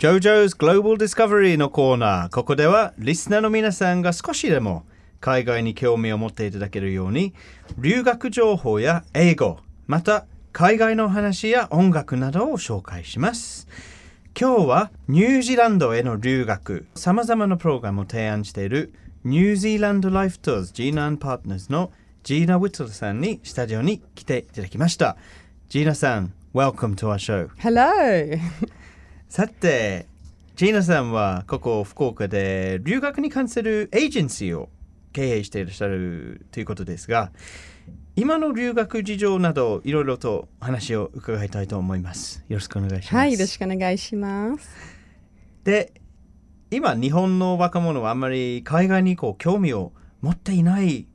JoJo's Global Discovery のコーナー。ここではリスナーの皆さんが少しでも海外に興味を持っていただけるように留学情報や英語、また海外の話や音楽などを紹介します。今日はニュージーランドへの留学、さまざまなプログラムを提案しているニュージーランドライフトーズ G9 パートナーズのジーナ・ウィットルさんにスタジオに来ていただきました。ジーナさん、Welcome to our show. Hello! さて、ジーナさんはここ福岡で留学に関するエージェンシーを経営していらっしゃるということですが、今の留学事情などいろいろと話を伺いたいと思います。よろしくお願いします。はい、よろしくお願いします。で、今日本の若者はあんまり海外にこう興味を持っていない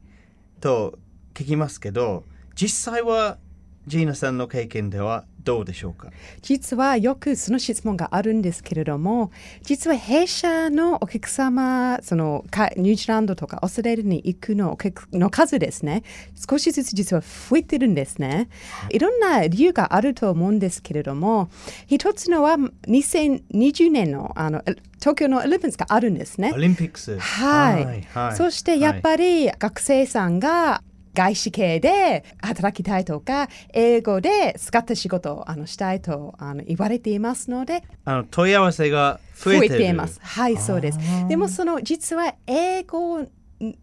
と聞きますけど、実際はジーナさんの経験ではどうでしょうか？実はよくその質問があるんですけれども、実は弊社のお客様、そのかニュージーランドとかオーストラリアに行くのの数ですね、少しずつ実は増えてるんですね。いろんな理由があると思うんですけれども、一つのは2020年のあの東京のオリンピックがあるんですねオ。リンピックス。はい。はいそしてやっり、ぱり学生さんが外資系で働きたいとか、英語で使った仕事をあのしたいとあの言われていますので、あの問い合わせが増えてるいます。はい、そうです。でもその実は英語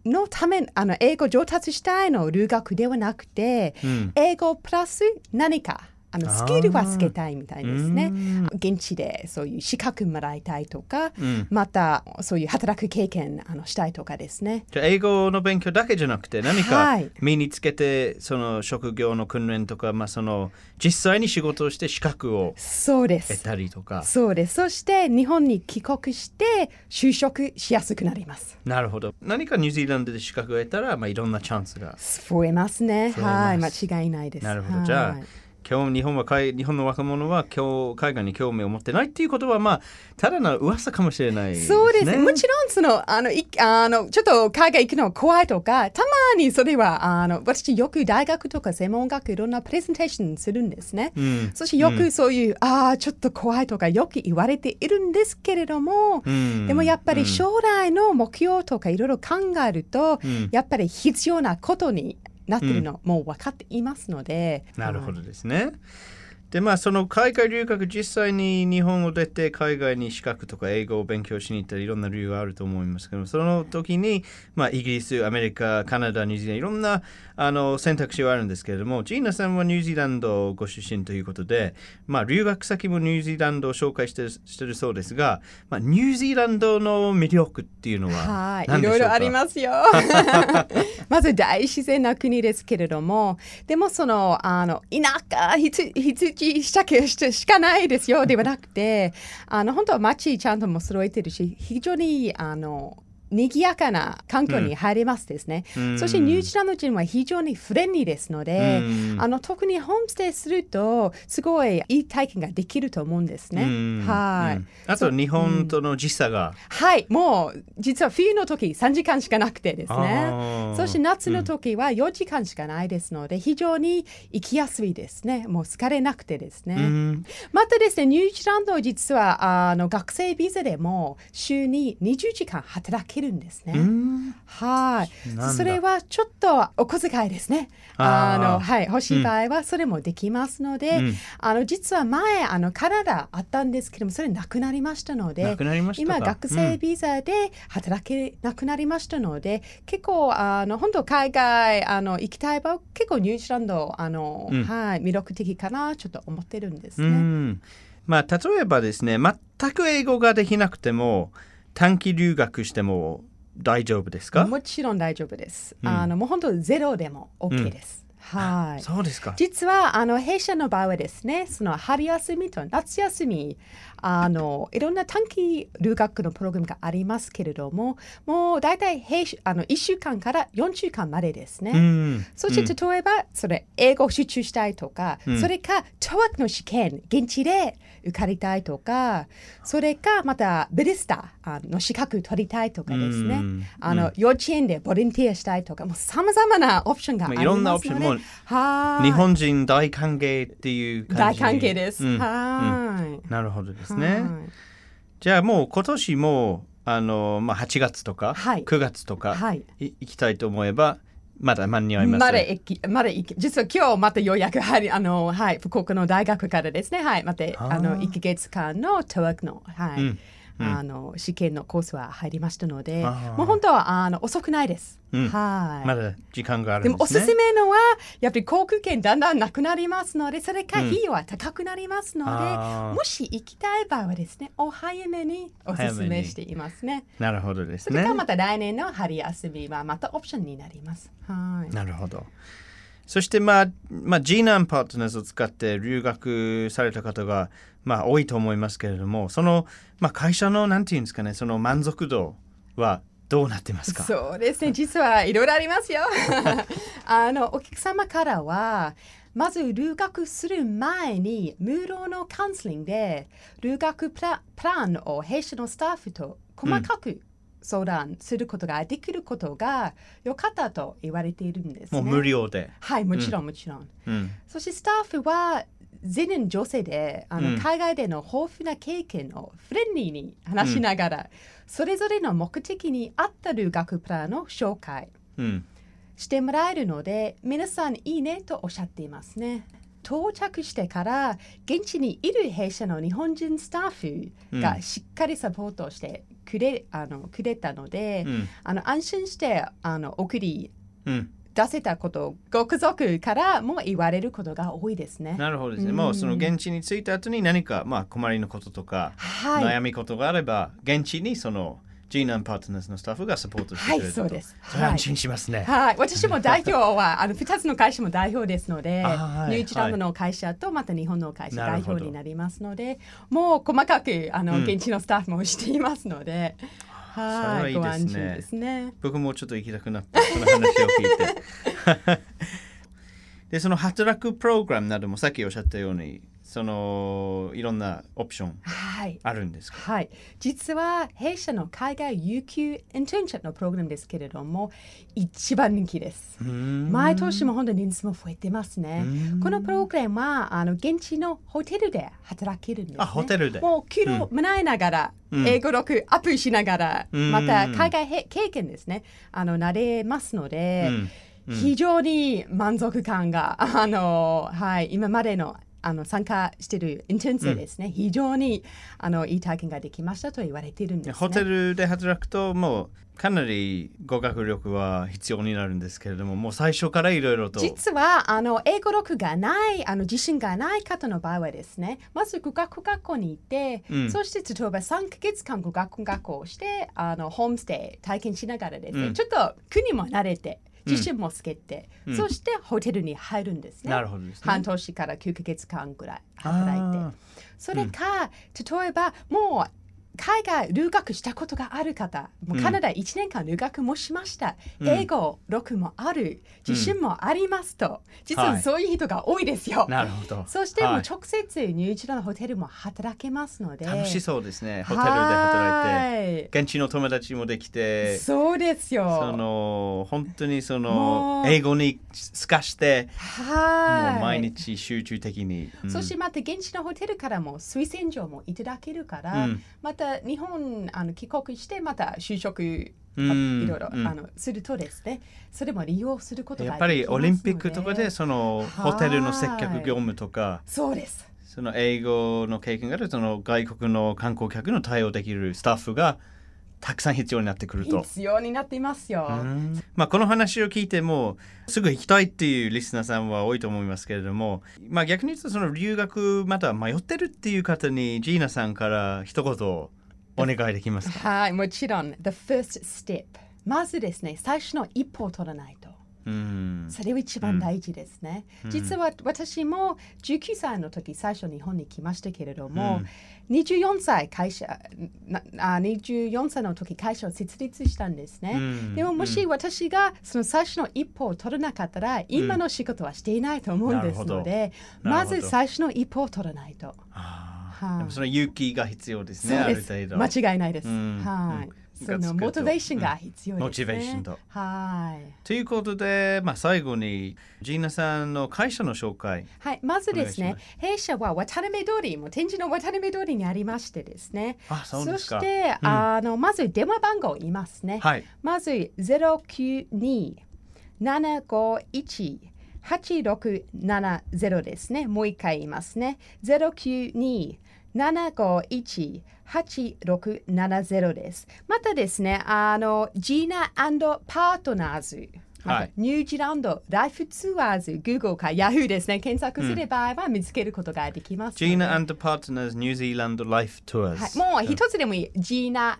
のため、あの英語上達したいの留学ではなくて、うん英語プラス何かあのスキルはつけたいみたいですねうん。現地でそういう資格もらいたいとか、うんまたそういう働く経験あのしたいとかですね。じゃあ英語の勉強だけじゃなくて何かはい身につけてその職業の訓練とか、まあ、その実際に仕事をして資格をそうで得す。たりとかそうです。そして日本に帰国して就職しやすくなります。なるほど何かニュージーランドで資格を得たら、まあ、いろんなチャンスが増えますね。はい、間違いないです。なるほどはいじゃあ今日日本は海日本の若者は今日海外に興味を持ってないっていうことはまあただの噂かもしれないね。そうですね。もちろん、その、あの、いあの、ちょっと海外行くの怖いとか、たまにそれは、あの、私よく大学とか専門学いろんなプレゼンテーションするんですね。うんそしてよくそういう、ああ、ちょっと怖いとかよく言われているんですけれども、うんでもやっぱりうん将来の目標とかいろいろ考えると、うんやっぱり必要なことになってるの、もう分かっていますので。なるほどですね。でまあその海外留学実際に日本を出て海外に資格とか英語を勉強しに行ったりいろんな理由があると思いますけどその時に、まあ、イギリスアメリカカナダニュージーランドいろんなあの選択肢はあるんですけれどもジーナさんはニュージーランドご出身ということで、まあ、留学先もニュージーランドを紹介してるしてるそうですが、まあ、ニュージーランドの魅力っていうのははい、何でしょうか？いろいろありますよ。まず大自然な国ですけれども、でもその、あの、田舎、ひつ羊したけししかないですよ、ではなくて、あの、本当は街ちゃんとも揃えてるし、非常に、あの、賑やかな環境に入れますですね。うんそしてニュージーランド人は非常にフレンリーですので、うんあの特にホームステイするとすごいいい体験ができると思うんですね。うんはい、うんあと日本との時差が、はい、もう実は冬の時3時間しかなくてですね。そして夏の時は4時間しかないですので、非常に行きやすいですね。もう疲れなくてですね。うんまたですね、ニュージーランドは実はあの学生ビザでも週に20時間働けるんですね。うん。はい。それはちょっとお小遣いですね。あのはい、欲しい場合はそれもできますので、うん。あの実は前あのカナダあったんですけども、それなくなりましたので、なくなりましたか？今学生ビザで働けなくなりましたので、結構あの本当海外あの行きたい場合結構ニュージーランドあの、うん。はい魅力的かなちょっと思ってるんですうね。ん。まあ例えばですね全く英語ができなくても短期留学しても大丈夫ですか？もちろん大丈夫です。うんあのもう本当ゼロでも OK です。はい。そうですか実はあの弊社の場合はですね、その春休みと夏休み、あのいろんな短期留学のプログラムがありますけれども、もう大体弊社あの1週間から4週間までですね。うん。そして例えば、それ英語を集中したいとか、うん。それか TOEIC の試験現地で受かりたいとかそれかまたベリスタあの資格取りたいとかですね、うん。あの幼稚園でボランティアしたいとかもうさまざまなオプションがありますので、まあいろんなオプションも。うはい。日本人大歓迎っていう感じ。大関係です、うん。はい、なるほどですはい。ね。じゃあもう今年もあの、まあ、8月とか、はい。9月とか、はい。い行きたいと思えばまだ間に合います。まだ行き、まだ行き、実は今日また予約はい、あの、はい、福岡の大学からですね、はい、また、あの、1ヶ月間の TOEIC の、はい、うんうんあの、試験のコースは入りましたので、もう本当は、あの、遅くないです。うんはい。まだ時間があるでもおすね。すすめのはやっぱり航空券だんだんなくなりますのでそれからうん費用は高くなりますので、あーもし行きたい場合はですねお早めにおすすめしていますねなるほどですねそれから。また来年の春休みはまたオプションになりますはいなるほど。そしてまあ、まあ、G ナンパートナーズを使って留学された方が、まあ、多いと思いますけれども、その、まあ、会社のなんていうんですかね、その満足度はどうなってますか？そうですね。実はいろいろありますよ。あのお客様からはまず留学する前に無料のカウンセリングで留学プラプランを弊社のスタッフと細かく相談することができることが良かったと言われているんですね。もう無料で。はい、もちろん、もちろん。うん。そしてスタッフは全員女性であの、うん海外での豊富な経験をフレンリーに話しながら、それぞれの目的に合った留学プランを紹介うん。してもらえるので皆さんいいねとおっしゃっていますね。到着してから現地にいる弊社の日本人スタッフがしっかりサポートしてくれ,、あのくれたので、うん。あの安心してあの送りうん。出せたことをご家族からも言われることが多いですね。なるほどですね。うんもうその現地に着いた後に何か、まあ、困りのこととか、はい、悩み事があれば、現地にその G ナンパートナーズのスタッフがサポートしてくれると。はいそうです。安心しますね。はい、私も代表はあの2つの会社も代表ですので、あはい。ニュージーランドの会社とまた日本の会社代表になりますので、もう細かくあの、うん。現地のスタッフもしていますので、はい、ご安心ですね。僕もちょっと行きたくなったこの話を聞いて。でその働くプログラムなどもさっきおっしゃったようにそのいろんなオプションはい。あるんですか？はい、実は弊社の海外有給インターンシップのプログラムですけれども一番人気です。毎年も本当に人数も増えてますね。うん。このプログラムはあの現地のホテルで働けるんです、ね。あホテルで。もう給料もらいながら、うん。英語力アップしながら、うん。また海外へ経験ですね、あの慣れますので、うん。うん。非常に満足感が、あのはい、今までのあの参加しているインターン生ですね、非常にあのいい体験ができましたと言われているんです、ね。ホテルで働くともうかなり語学力は必要になるんですけれどももう最初からいろいろと。実はあの英語力がないあの自信がない方の場合はですねまず語学学校に行って、うん。そして例えば3ヶ月間語学学校をしてあのホームステイ体験しながらですね、うん。ちょっと国も慣れて自信もつけて、うん。そしてホテルに入るんですね。なるほどね。半年から9ヶ月間ぐらい働いて。あ。それか、例えばもう海外留学したことがある方、もうカナダ1年間留学もしました、うん。英語力もある、自信もありますと、実はそういう人が多いですよ。ーなるほど。そしてもうはい直接ニュージーランドのホテルも働けますので。楽しそうですねホテルで働いて。て現地の友達もできて。そうですよ。その本当にその英語に透かしてはい。もう毎日集中的に、うん。そしてまた現地のホテルからも推薦状もいただけるから、うん。また日本あの帰国してまた就職いうん。ろいろ、うん。あのするとですね。それも利用することがやっぱりオリンピックとかででそのホテルの接客業務とかそうです。その英語の経験があるその外国の観光客の対応できるスタッフがたくさん必要になってくると。必要になっていますよ、うん。まあ、この話を聞いてもすぐ行きたいっていうリスナーさんは多いと思いますけれども、まあ、逆に言うとその留学また迷ってるっていう方にジーナさんから一言お願いできますか？はいもちろん。The first step まずですね最初の一歩を取らないと。うんそれは一番大事ですね、実は私も19歳の時最初日本に来ましたけれども、24歳会社なあ24歳の時会社を設立したんですね、うん。でももし私がその最初の一歩を取らなかったら今の仕事はしていないと思うんですので、まず最初の一歩を取らないと。あはい。でもその勇気が必要ですね、ある程度。間違いないです。うん。はい。うんそのモチベーションが必要です、ねモチベーションとはい。ということで、まあ、最後にジーナさんの会社の紹介。はい、まずですねお願いし、弊社は渡辺通り、もう展示の渡辺通りにありましてですね。あそうですかして、うんあのまず電話番号を言いますね。はい。まず092-751 8670ですね。もう一回言いますね。092-751-8670です。またですね、あの、ジーナパートナーズ。はいニュージーランドライフツアーズ、Google か Yahoo ですね。検索すればは見つけることができますので。ジーナ and Partners New Zealand Life Tours。はい、もう一つでもいい。ジーナ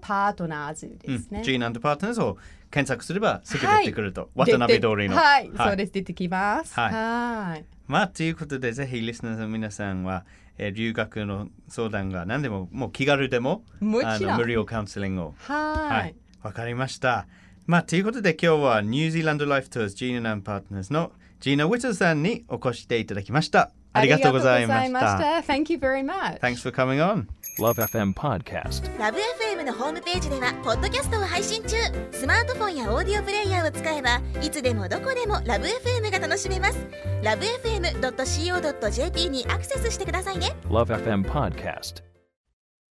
パートナーズですね。ジーナ and Partners を検索すればすぐはい出てくると。渡辺通りの。はい、そうです。出てきます。はいはい。まあ、ということで、ぜひリスナーの皆さんは、えー留学の相談が何でも、もう気軽でも、もあの無料カウンセリングを。はい。わかりました。まあ、ということで今日はニュージーランド Life Tours Gina and Partners のジーナ・ウィトさんにお越していただきました。ありがとうございました。ありがとうございました Thank you very much. Thanks for coming on. Love FM Podcast. ラブ f m のホームページではポッドキャストを配信中スマートフォンやオーディオプレイヤーを使えばいつでもどこでもラブ f m が楽しめますラブ FM.co.jp にアクセスしてくださいね Love FM Podcast.